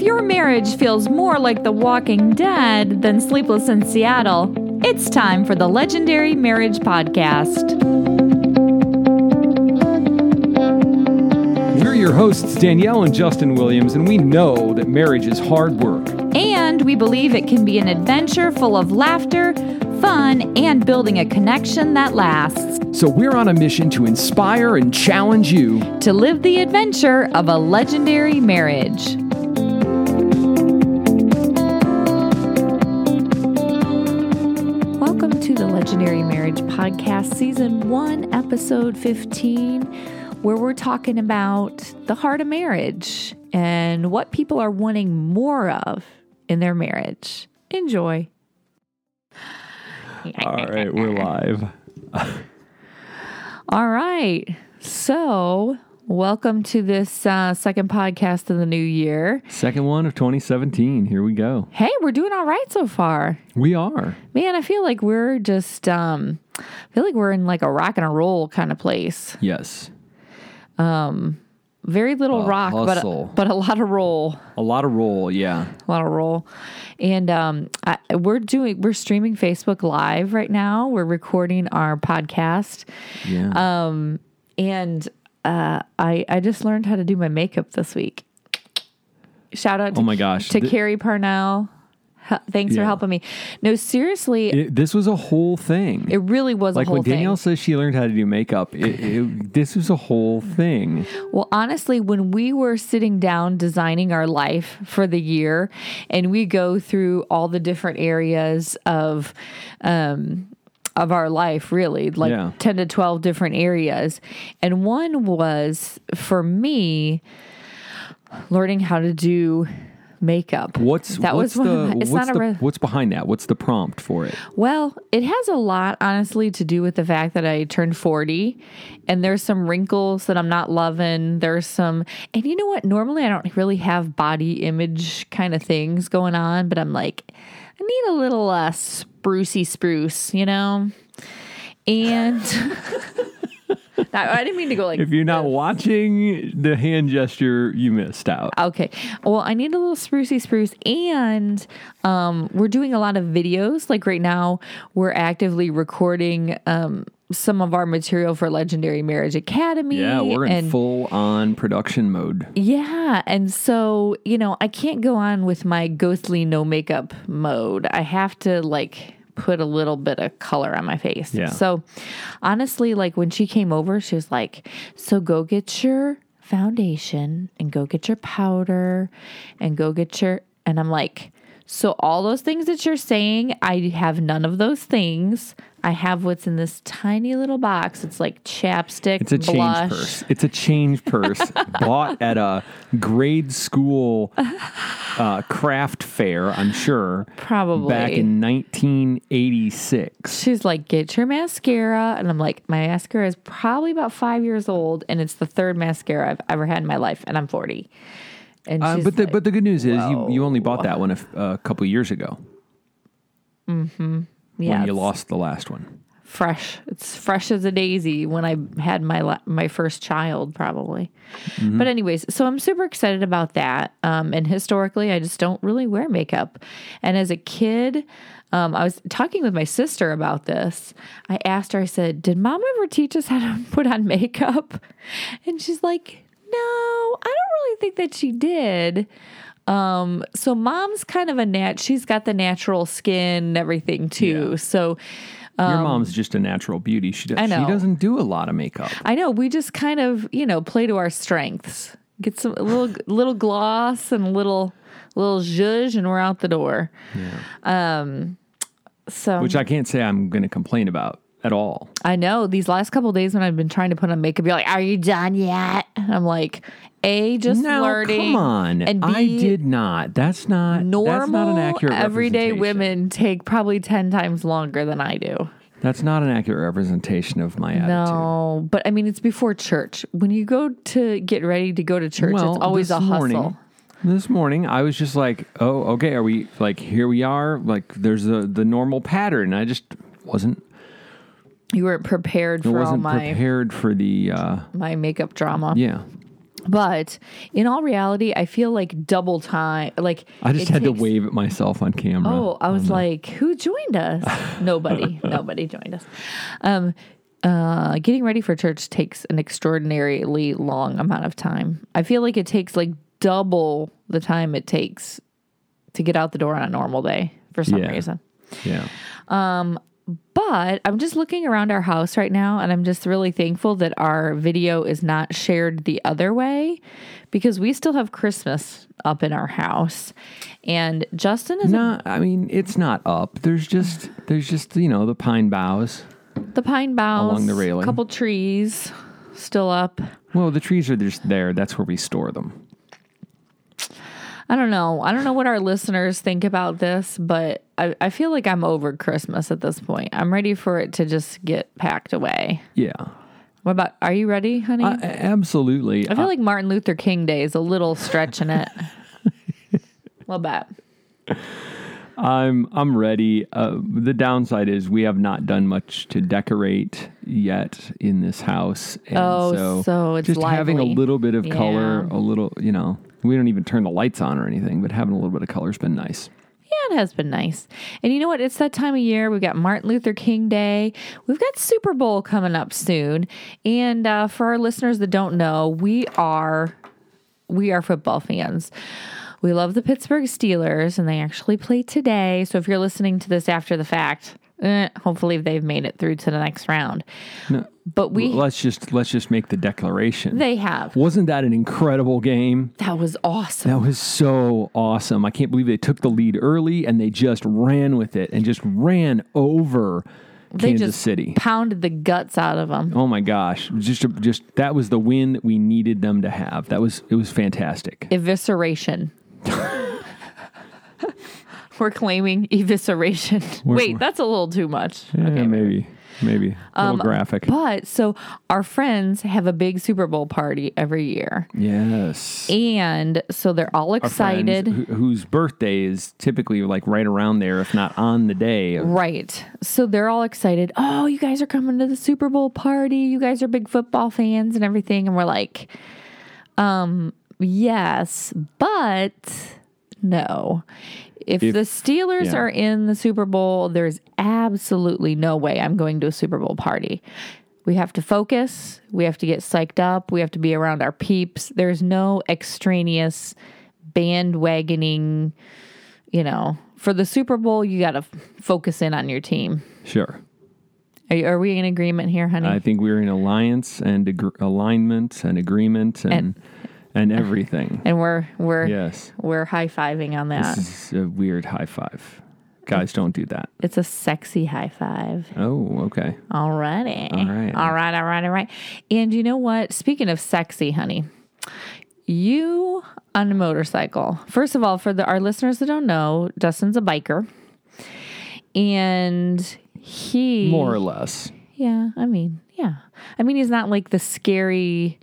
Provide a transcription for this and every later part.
If your marriage feels more like The Walking Dead than Sleepless in Seattle, it's time for the Legendary Marriage Podcast. We're your hosts, Danielle and Justin Williams, and we know that marriage is hard work. And we believe it can be an adventure full of laughter, fun, and building a connection that lasts. So we're on a mission to inspire and challenge you To live the adventure of a legendary marriage. Podcast, Season 1, Episode 15, where we're talking about the heart of marriage and what people are wanting more of in their marriage. Enjoy. All right, we're live. All right. So, welcome to this uh, second podcast of the new year. Second one of 2017. Here we go. Hey, we're doing all right so far. We are. Man, I feel like we're just um I feel like we're in like a rock and a roll kind of place. Yes. Very little A rock, but hustle. but a lot of roll. A lot of roll, yeah. A lot of roll. And um I, we're doing we're streaming Facebook live right now. We're recording our podcast. Yeah. Um and uh I I just learned how to do my makeup this week. Shout out to, Oh my gosh. to Th- Carrie Parnell. Thanks for helping me. No, seriously, it, this was a whole thing. It really was like a whole when Danielle thing. says she learned how to do makeup, it, it, this was a whole thing. Well, honestly, when we were sitting down designing our life for the year, and we go through all the different areas of, um, of our life, really, like Yeah. 10 to 12 different areas. And one was for me learning how to do makeup. What's that what's was the my- it's what's not the a re- what's behind that? What's the prompt for it? Well, it has a lot, honestly, to do with the fact that I turned 40 and there's some wrinkles that I'm not loving. There's some, and you know what? Normally I don't really have body image kind of things going on, but I'm like, I need a little uh, sprucey spruce, you know? And I didn't mean to go like, If you're not watching the hand gesture, you missed out. Okay. Well, I need a little sprucey spruce, and um, we're doing a lot of videos. Like right now, we're actively recording um, some of our material for Legendary Marriage Academy. Yeah, we're in and full on production mode. yeah, and so you know, I can't go on with my ghostly no makeup mode. I have to like put a little bit of color on my face. Yeah. So honestly, like when she came over, she was like, "So go get your foundation and go get your powder and go get your," and I'm like. So all those things that you're saying, I have none of those things. I have what's in this tiny little box. It's like chapstick, It's a change purse. It's a change purse bought at a grade school uh, craft fair, I'm sure, probably back in 1986. She's like, get your mascara. And I'm like, my mascara is probably about five years old, and it's the third mascara I've ever had in my life, and I'm 40. And Uh, but the like, but the good news is you, you only bought that one a, f- a couple years ago yeah, when you lost the last one. fresh. It's fresh as a daisy when I had my la- my first child, probably. Mm-hmm. But anyways, so I'm super excited about that. Um, and historically, I just don't really wear makeup. And as a kid, um, I was talking with my sister about this. I asked her, I said, "Did Mom ever teach us how to put on makeup?" And she's like, "No, I don't really think that she did." Um, so mom's kind of a nat. She's got the natural skin and everything too. Yeah. So Your mom's just a natural beauty. She does, Um, I know. she doesn't do a lot of makeup. I know we just kind of you know play to our strengths. Get some a little little gloss and a little little zhuzh, and we're out the door. Um, so Which I can't say I'm going to complain about at all. I know these last couple days when I've been trying to put on makeup, you're like, "Are you done yet?" And I'm like, "A, just No, learning." come on. and I B, did not. That's not Normal, That's not an accurate everyday women take probably ten times longer than I do. That's not an accurate representation of my attitude. No, but I mean, it's before church. When you go to get ready to go to church, Well, it's always a hustle. morning, This morning, I was just like, "Oh, okay. Are we like here? We are like there's the the normal pattern." I just wasn't You weren't prepared for all wasn't my prepared for the uh, my makeup drama. yeah. But in all reality, I feel like double time. Like I just it had takes- to wave at myself on camera. Oh, I was like, who joined us? Nobody. Nobody joined us. Um, uh, getting ready for church takes an extraordinarily long amount of time. I feel like it takes like double the time it takes to get out the door on a normal day for some Yeah. reason. yeah. But I'm just looking around our house right now and I'm just really thankful that our video is not shared the other way because we still have Christmas up in our house. And Justin is not I mean it's not up. There's just there's just you know the pine boughs. the pine boughs Along the railing. A couple trees still up. Well, the trees are just there. That's where we store them. I don't know. I don't know what our listeners think about this, but I, I feel like I'm over Christmas at this point. I'm ready for it to just get packed away. Yeah, What about, are you ready, honey? absolutely. I feel like Martin Luther King Day is a little stretching it. a little bit. I'm I'm ready. Uh, the downside is we have not done much to decorate yet in this house. And Oh, so, so it's just having a little bit of color, Yeah. a little you know. We don't even turn the lights on or anything, but having a little bit of color has been nice. Yeah, it has been nice. And you know what? It's that time of year. We've got Martin Luther King Day. We've got Super Bowl coming up soon. And uh, for our listeners that don't know, we are we are football fans. We love the Pittsburgh Steelers, and they actually play today. So if you're listening to this after the fact, eh, hopefully they've made it through to the next round. But we let's just let's just make the declaration. they have. Wasn't that an incredible game? That was awesome. That was so awesome. I can't believe they took the lead early and they just ran with it and just ran over They Kansas just City. pounded the guts out of them. Oh my gosh. Just just that was the win that we needed them to have. That was it was fantastic. evisceration. We're claiming evisceration. Wait, that's a little too much. Yeah, okay, maybe. Maybe. A little graphic. But so our friends have a big Super Bowl party every year. yes. And so they're all Our friends excited. whose birthday is typically like right around there, if not on the day. of- Right. So they're all excited. Oh, you guys are coming to the Super Bowl party. You guys are big football fans and everything. And we're like, um, yes, but no. If, If- the Steelers yeah. are in the Super Bowl, there's absolutely no way I'm going to a Super Bowl party. We have to focus. We have to get psyched up. We have to be around our peeps. There's no extraneous bandwagoning, you know. For the Super Bowl, you got to f- focus in on your team. Sure. Are, you, are we in agreement here, honey? I think we're in alliance and agr alignment and agreement and and, everything. and we're we're yes. we're high fiving on that. This is a weird high five. Guys, don't do that. It's a sexy high five. Oh, okay. Alrighty. All right. All right. All right. All right. And you know what? Speaking of sexy, honey, you on a motorcycle. First of all, for the, our listeners that don't know, Justin's a biker, and he More or less. Yeah, I mean, yeah. I mean, he's not like the scary,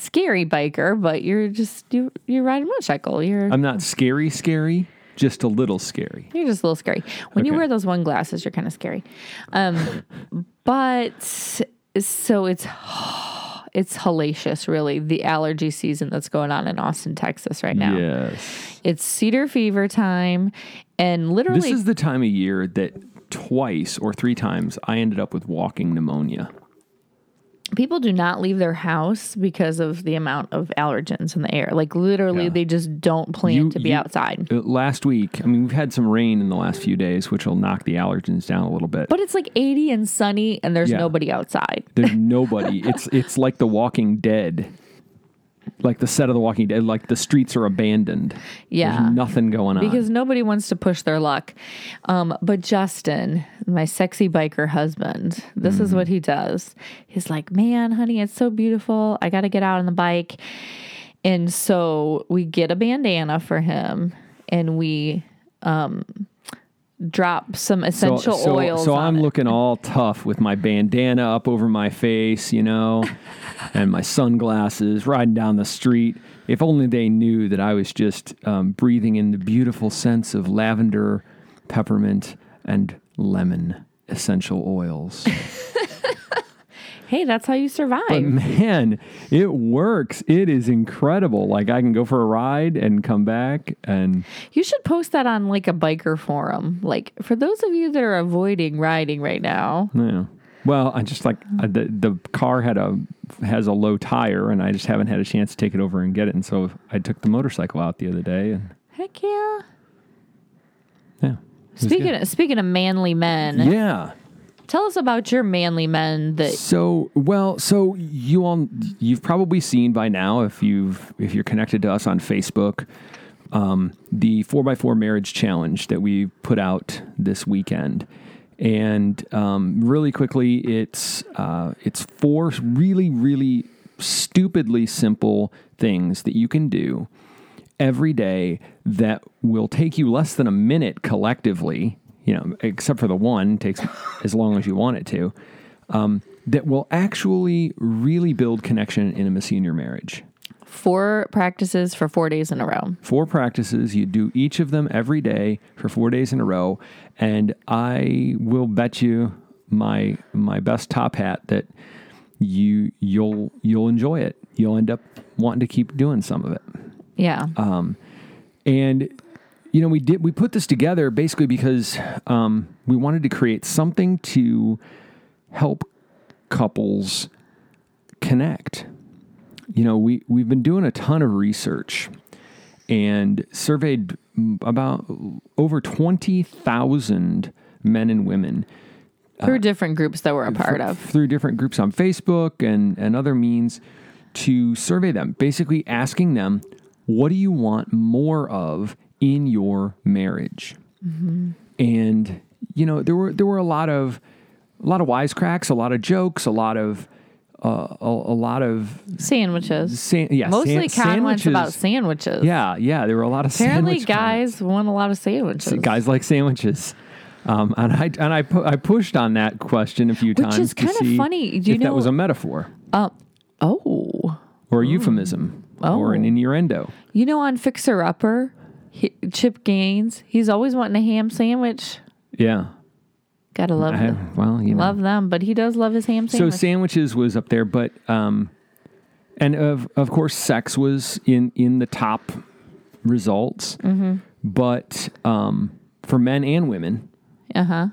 scary biker, but you're just you you ride a motorcycle. You're I'm not scary, scary, just a little scary. you're just a little scary. When you wear those one glasses, you're kind of scary. Um, but so it's it's hellacious, really. The allergy season that's going on in Austin, Texas, right now. Yes. It's cedar fever time, and literally, This is the time of year that twice or three times I ended up with walking pneumonia. People do not leave their house because of the amount of allergens in the air. Like literally, Yeah. they just don't plan You- to be you- outside. Uh, Last week, I mean, we've had some rain in the last few days, which will knock the allergens down a little bit. But it's like 80 and sunny, and there's Yeah. nobody outside. There's nobody. it's it's like The Walking Dead, like the set of The Walking Dead. Like the streets are abandoned. Yeah. There's nothing going on. Because nobody wants to push their luck. Um, but Justin, my sexy biker husband, this Mm-hmm. is what he does. He's like, Man, honey, it's so beautiful. I got to get out on the bike. And so we get a bandana for him and we um, drop some so, essential so, oils. so I'm it. looking all tough with my bandana up over my face, you know, and my sunglasses, riding down the street. If only they knew that I was just um, breathing in the beautiful scents of lavender, peppermint, and lemon essential oils. hey, that's how you survive. But man, it works. It is incredible. Like I can go for a ride and come back and you should post that on like a biker forum. Like for those of you that are avoiding riding right now. yeah. Well, I just like uh, the the car had a has a low tire and I just haven't had a chance to take it over and get it and so I took the motorcycle out the other day and Heck yeah. yeah. Speaking of, speaking of manly men, Yeah. tell us about your manly men that So well, so you all you've probably seen by now if you've if you're connected to us on Facebook, um, the four x four marriage challenge that we put out this weekend, and um, really quickly, it's uh, it's four really really stupidly simple things that you can do every day that will take you less than a minute collectively, you know, except for the one takes as long as you want it to, um, that will actually really build connection and intimacy in your marriage. Four practices for four days in a row. Four practices, you do each of them every day for four days in a row, and I will bet you my my best top hat that you you'll you'll enjoy it. You'll end up wanting to keep doing some of it. Yeah. Um, and you know, we did we put this together basically because um, we wanted to create something to help couples connect. You know, we we've been doing a ton of research and surveyed about over twenty thousand men and women uh, Through different groups that we're a part of. through different groups on Facebook and, and other means to survey them, basically asking them, what do you want more of in your marriage? Mm-hmm. And you know, there were there were a lot of a lot of wisecracks, a lot of jokes, a lot of uh, a, a lot of Sandwiches. san- yeah, Mostly san- comments about sandwiches. Yeah, yeah, there were a lot of sandwiches. Apparently, sandwich comments. guys want a lot of sandwiches. Guys like sandwiches. Um, and I and I pu- I pushed on that question a few Which times which is to kinda funny. Do you if that was a metaphor Uh, oh. or a euphemism or an Oh. innuendo. You know, on Fixer Upper, he, Chip Gaines, he's always wanting a ham sandwich. Yeah. Gotta love I, them. well, you know. Love them, but he does love his ham so sandwiches was up there, but um, and of of course sex was in in the top results. Mm-hmm. But um, for men and women, uh huh.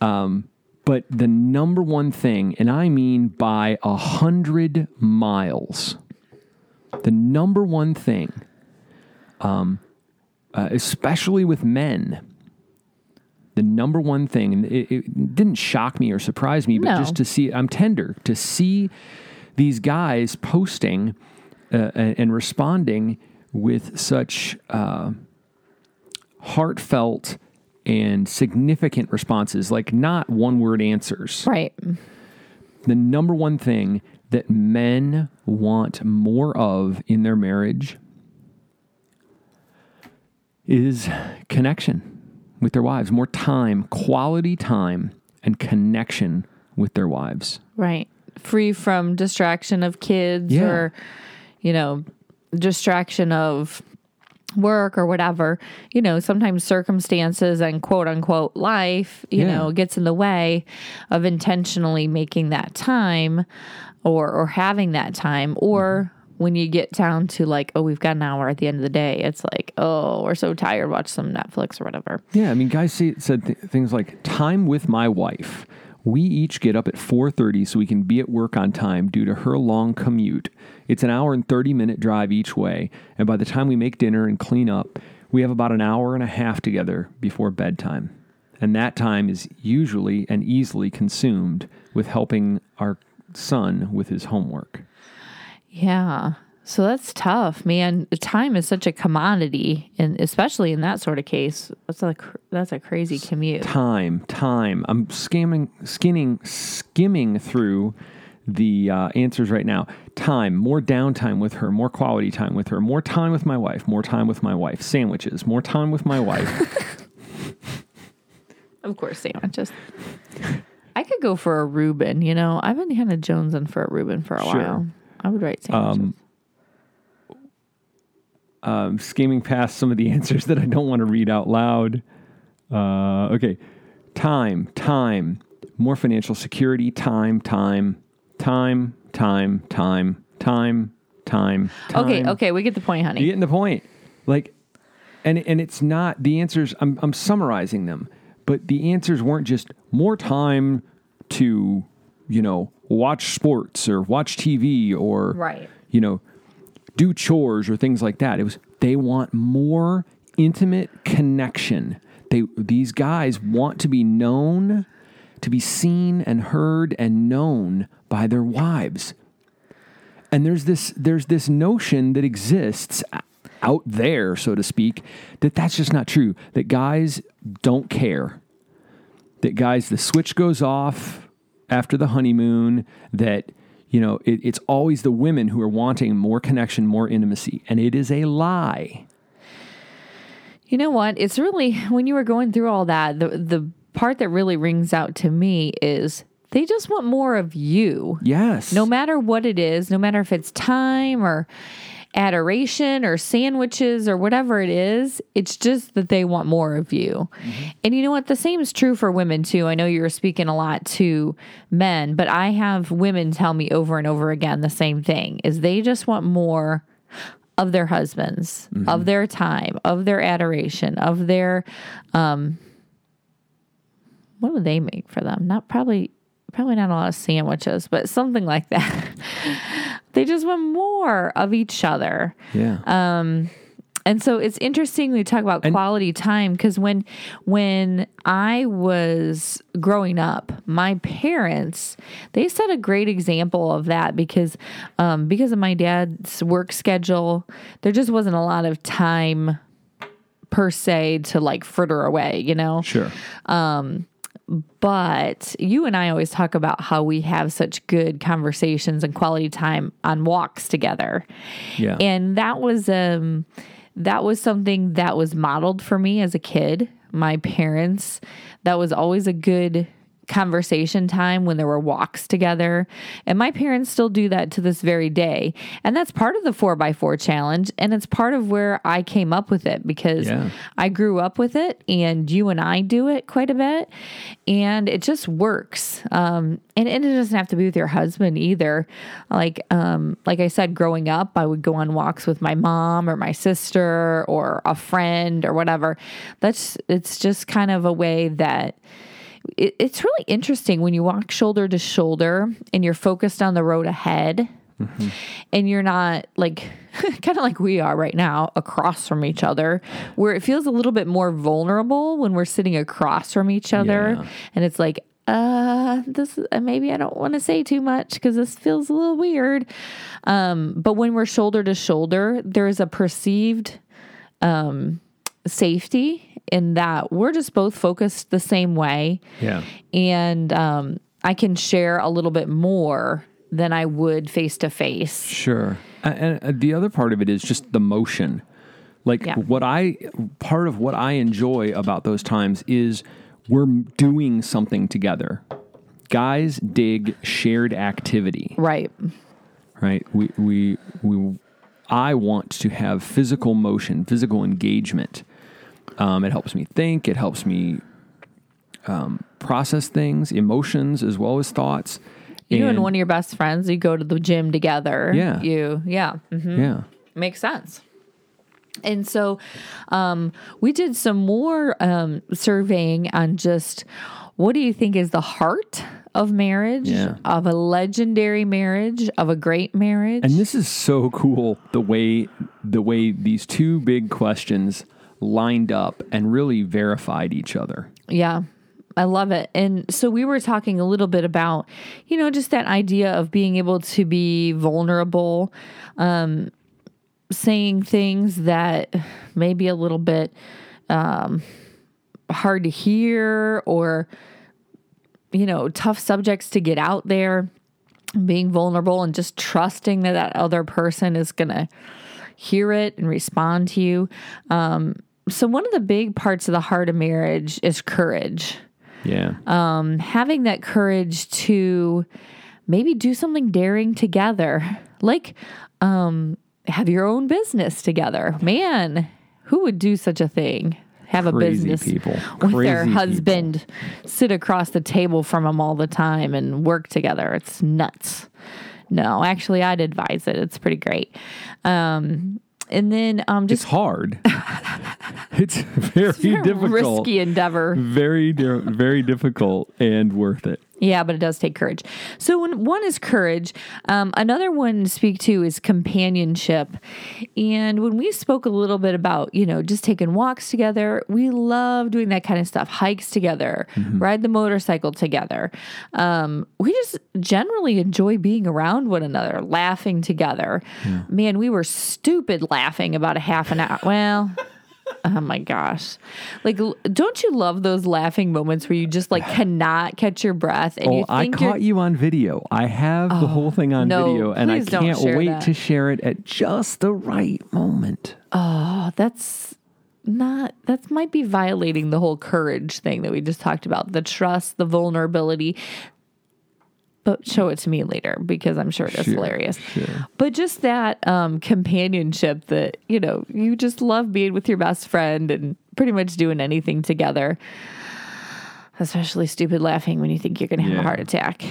Um, but the number one thing, and I mean by a hundred miles, the number one thing, um, uh, especially with men, the number one thing, and it, it didn't shock me or surprise me, but No. just to see, I'm tender to see these guys posting uh, and and responding with such uh, heartfelt and significant responses, like not one word answers Right. the number one thing that men want more of in their marriage is connection with their wives, more time, quality time, and connection with their wives. Right. Free from distraction of kids Yeah. or, you know, distraction of work or whatever. You know, sometimes circumstances and quote unquote life, you Yeah. know, gets in the way of intentionally making that time or or having that time or mm-hmm. When you get down to like, oh, we've got an hour at the end of the day, it's like, oh, we're so tired, watch some Netflix or whatever. Yeah, I mean, guys say, said th- things like time with my wife. We each get up at 4:30 so we can be at work on time due to her long commute. It's an hour and 30 minute drive each way, and by the time we make dinner and clean up, we have about an hour and a half together before bedtime. And that time is usually and easily consumed with helping our son with his homework. Yeah. So that's tough, man. Time is such a commodity, and especially in that sort of case, that's a that's a crazy commute. time, time. I'm scamming, skinning, skimming through the uh, answers right now. Time, more downtime with her, more quality time with her, more time with my wife, more time with my wife. Sandwiches, more time with my wife. Of course, sandwiches. I could go for a Reuben. You know, I've been kind of jonesing for a Reuben for a Sure. while. I would write sandwiches. Um, um, skimming past some of the answers that I don't want to read out loud. Uh, okay. Time, time, more financial security, time, time, time, time, time, time, time. Okay, okay, we get the point, honey. You're getting the point. Like, and and it's not the answers. I'm I'm summarizing them, but the answers weren't just more time to you know, watch sports or watch TV or Right. you know, do chores or things like that. It was they want more intimate connection. They these guys want to be known, to be seen and heard and known by their wives. And there's this there's this notion that exists out there, so to speak, that that's just not true. That guys don't care. That guys, the switch goes off after the honeymoon. That you know, it, it's always the women who are wanting more connection, more intimacy, and it is a lie. You know what? It's really when you were going through all that, the the part that really rings out to me is they just want more of you. Yes. No matter what it is, no matter if it's time or adoration or sandwiches or whatever it is, it's just that they want more of you. And you know what? The same is true for women too. I know you're speaking a lot to men, but I have women tell me over and over again the same thing is they just want more of their husbands, of their time, of their adoration, of their um what do they make for them? Not probably probably not a lot of sandwiches, but something like that. they just want more of each other. Yeah. Um, and so it's interesting we talk about quality time because when when I was growing up, my parents they set a great example of that because um, because of my dad's work schedule, there just wasn't a lot of time per se to like fritter away, you know. sure. But you and I always talk about how we have such good conversations and quality time on walks together. Yeah. And that was um that was something that was modeled for me as a kid. My parents, that was always a good conversation time when there were walks together. And my parents still do that to this very day. And that's part of the 4x4 challenge. And it's part of where I came up with it because Yeah. I grew up with it and you and I do it quite a bit. And it just works. Um, and, and it doesn't have to be with your husband either. Like, um, like I said, growing up, I would go on walks with my mom or my sister or a friend or whatever. That's, it's just kind of a way that it, it's really interesting when you walk shoulder to shoulder and you're focused on the road ahead and you're not like kind of like we are right now across from each other where it feels a little bit more vulnerable when we're sitting across from each other. Yeah. and it's like uh this uh, maybe i don't want to say too much because this feels a little weird. Um but when we're shoulder to shoulder there's a perceived um safety in that we're just both focused the same way Yeah. and um, I can share a little bit more than I would face to face. Sure. And, uh, the other part of it is just the motion. Like Yeah. what I part of what I enjoy about those times is we're doing something together. Guys dig shared activity, Right. right? We we we I want to have physical motion, physical engagement. Um, it helps me think. It helps me um, process things, emotions as well as thoughts. You and, one of your best friends, you go to the gym together. Yeah. You, yeah. mhm. yeah. Makes sense. And so um, we did some more um, surveying on just what do you think is the heart of marriage, Yeah. of a legendary marriage, of a great marriage? And this is so cool the way the way these two big questions lined up and really verified each other. Yeah. I love it. And so we were talking a little bit about, you know, just that idea of being able to be vulnerable, um, saying things that may be a little bit um, hard to hear or, you know, tough subjects to get out there, being vulnerable and just trusting that that other person is going to hear it and respond to you. Um, so, one of the big parts of the heart of marriage is courage Yeah. um, having that courage to maybe do something daring together, like um, have your own business together. Man, who would do such a thing? have a business people. with Crazy their people. husband, sit across the table from them all the time and work together. It's nuts. No, actually, I'd advise it. It's pretty great. Um, and then um, just It's hard. it's very a difficult. risky endeavor. Very, very difficult and worth it. Yeah, but it does take courage. So when one is courage, um, another one to speak to is companionship. And when we spoke a little bit about, you know, just taking walks together, we love doing that kind of stuff. Hikes together, ride the motorcycle together. Um, we just generally enjoy being around one another, laughing together. Man, we were stupid laughing about a half an hour. Well. Oh my gosh. Like, don't you love those laughing moments where you just like cannot catch your breath and Oh, you I think you're. caught you on video. I have the whole thing on oh, no, video, and I can't wait that. to share it at just the right moment. Oh, that's not, that might be violating the whole courage thing that we just talked about the trust, the vulnerability. But show it to me later because I'm sure it's Sure, hilarious. sure. But just that um, companionship that, you know, you just love being with your best friend and pretty much doing anything together. Especially stupid laughing when you think you're going to have Yeah. a heart attack.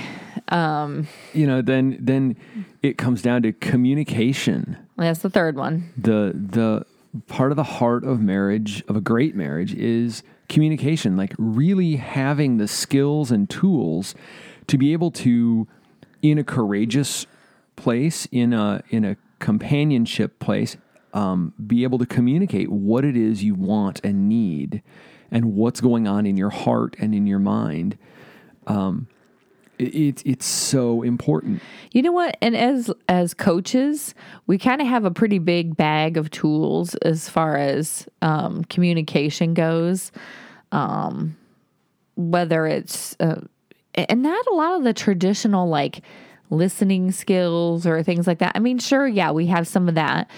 You know, then then it comes down to communication. That's the third one. the the part of the heart of marriage of a great marriage is communication like really having the skills and tools to be able to in a courageous place in a in a companionship place um, be able to communicate what it is you want and need and what's going on in your heart and in your mind um, it, it's so important You know what? And as as coaches, we kind of have a pretty big bag of tools as far as um, communication goes. Um, whether it's uh, and not a lot of the traditional like listening skills or things like that. I mean, sure, yeah, we have some of that,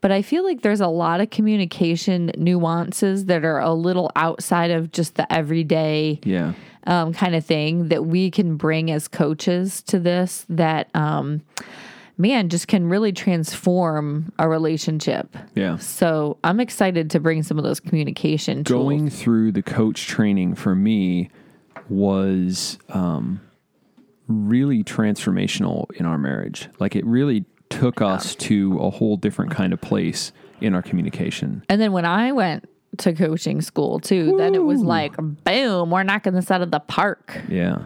but I feel like there's a lot of communication nuances that are a little outside of just the everyday yeah. um, kind of thing that we can bring as coaches to this that um, man just can really transform a relationship. Yeah. So i'm excited to bring some of those communication tools. going through the coach training for me was um, really transformational in our marriage. Like it really took us to a whole different kind of place in our communication. and then when i went to coaching school too then it was like boom we're knocking this out of the park Yeah.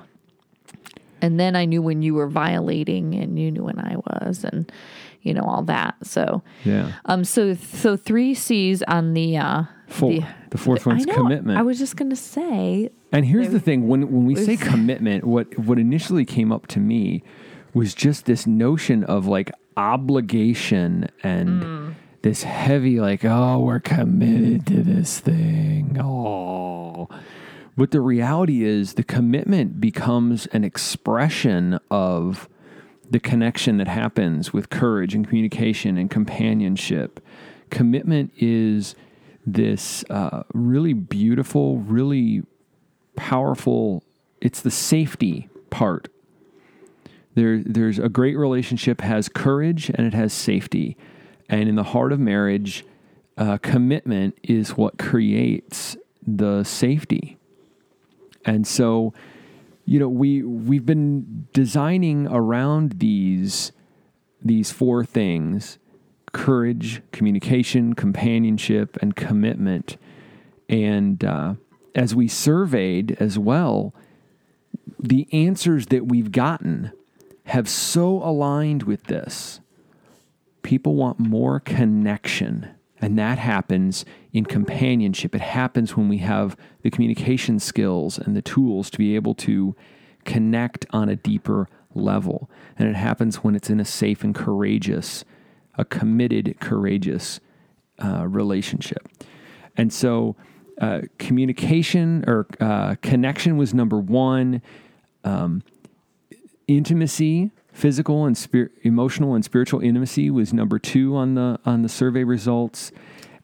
and then i knew when you were violating and you knew when i was and you know all that so Yeah. um so so three c's on the uh Four. the, The, fourth I one's know. commitment. I was just gonna say, And here's the thing: when when we say commitment, what what initially came up to me was just this notion of like obligation and Mm. this heavy, like, oh, we're committed to this thing. Oh, but the reality is, the commitment becomes an expression of the connection that happens with courage and communication and companionship. Commitment is this uh, really beautiful, really powerful. It's the safety part. There, there's a great relationship has courage and it has safety, and in the heart of marriage, uh, commitment is what creates the safety. And so, you know, we we've been designing around these these four things: courage, communication, companionship, and commitment. And uh, as we surveyed as well, the answers that we've gotten have so aligned with this. People want more connection, and that happens in companionship. It happens when we have the communication skills and the tools to be able to connect on a deeper level. And it happens when it's in a safe and courageous, a committed, courageous uh, relationship. And so, uh, communication or uh, connection was number one. Um, intimacy, physical and spir- emotional and spiritual intimacy was number two on the on the survey results,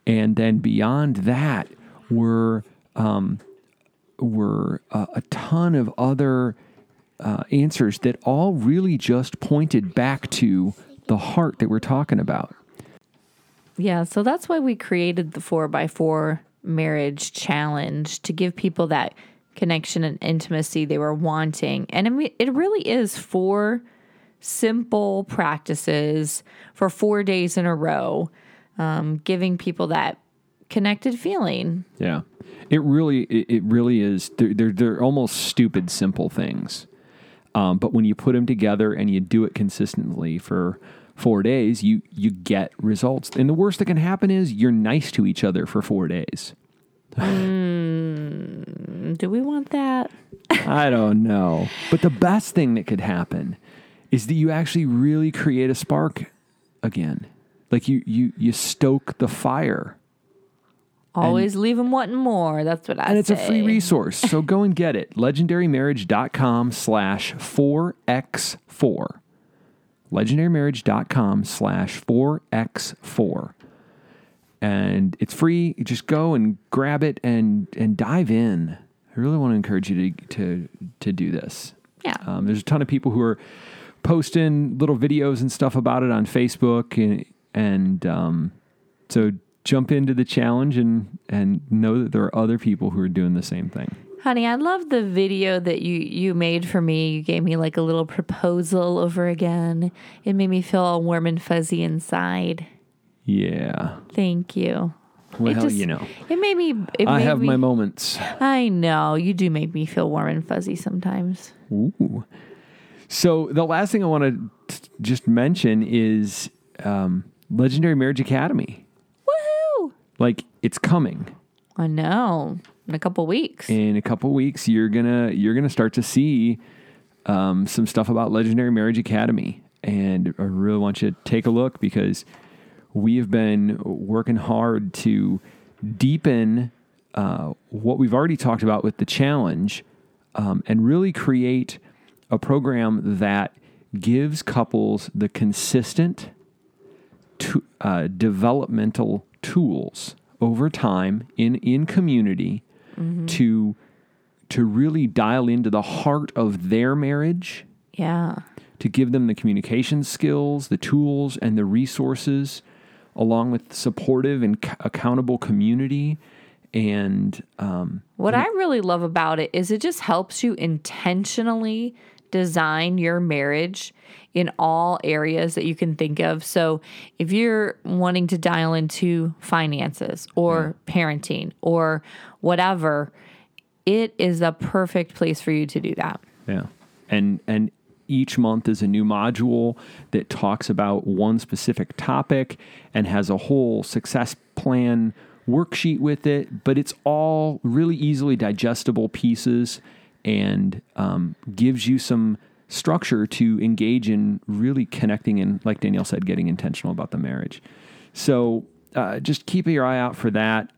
and then beyond that were um, were uh, a ton of other uh, answers that all really just pointed back to the heart that we're talking about. yeah. So that's why we created the four by four marriage challenge to give people that connection and intimacy they were wanting. And I mean, it really is four simple practices for four days in a row, um, giving people that connected feeling. Yeah, it really it, it really is. They're, they're they're almost stupid simple things, um, but when you put them together and you do it consistently for four days, you you get results. And the worst that can happen is you're nice to each other for four days. Mm, do we want that? I don't know, but the best thing that could happen is that you actually really create a spark again. Like you you you stoke the fire. Always leave them wanting more. That's what I and it's say. a free resource. So go and get it. Legendarymarriage.com slash 4x4. Legendarymarriage.com slash 4x4. And it's free. You just go and grab it and and dive in. I really want to encourage you to to to do this. Yeah. Um, there's a ton of people who are posting little videos and stuff about it on Facebook, and and um, so jump into the challenge and and know that there are other people who are doing the same thing. Honey, I love the video that you you made for me. You gave me like a little proposal over again. It made me feel all warm and fuzzy inside. Yeah. Thank you. Well, It just- you know, It made me. It I made have me, my moments. I know you do make me feel warm and fuzzy sometimes. Ooh. So the last thing I want to just mention is um, Legendary Marriage Academy. Woohoo! Like it's coming. I know. In a couple weeks. in a couple weeks you're gonna you're gonna start to see um, some stuff about legendary marriage academy and i really want you to take a look because we have been working hard to deepen uh, what we've already talked about with the challenge um, and really create a program that gives couples the consistent to, uh, developmental tools over time in in community to to really dial into the heart of their marriage. Yeah. to give them the communication skills the tools and the resources along with supportive and c- accountable community. And um, What I really love about it is it just helps you intentionally design your marriage in all areas that you can think of. So, if you're wanting to dial into finances or mm. parenting or whatever, it is a perfect place for you to do that. Yeah. And and each month is a new module that talks about one specific topic and has a whole success plan worksheet with it, but it's all really easily digestible pieces and um, gives you some structure to engage in really connecting and, like Danielle said, getting intentional about the marriage. So uh, just keep your eye out for that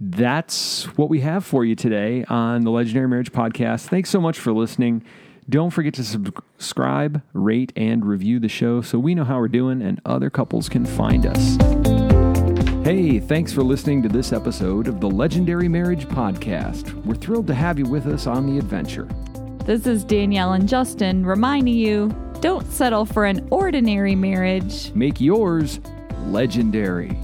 that's what we have for you today on the Legendary Marriage Podcast. Thanks so much for listening. Don't forget to subscribe, rate, and review the show so we know how we're doing and other couples can find us. Hey, thanks for listening to this episode of the Legendary Marriage Podcast. We're thrilled to have you with us on the adventure. This is Danielle and Justin reminding you don't settle for an ordinary marriage. Make yours legendary.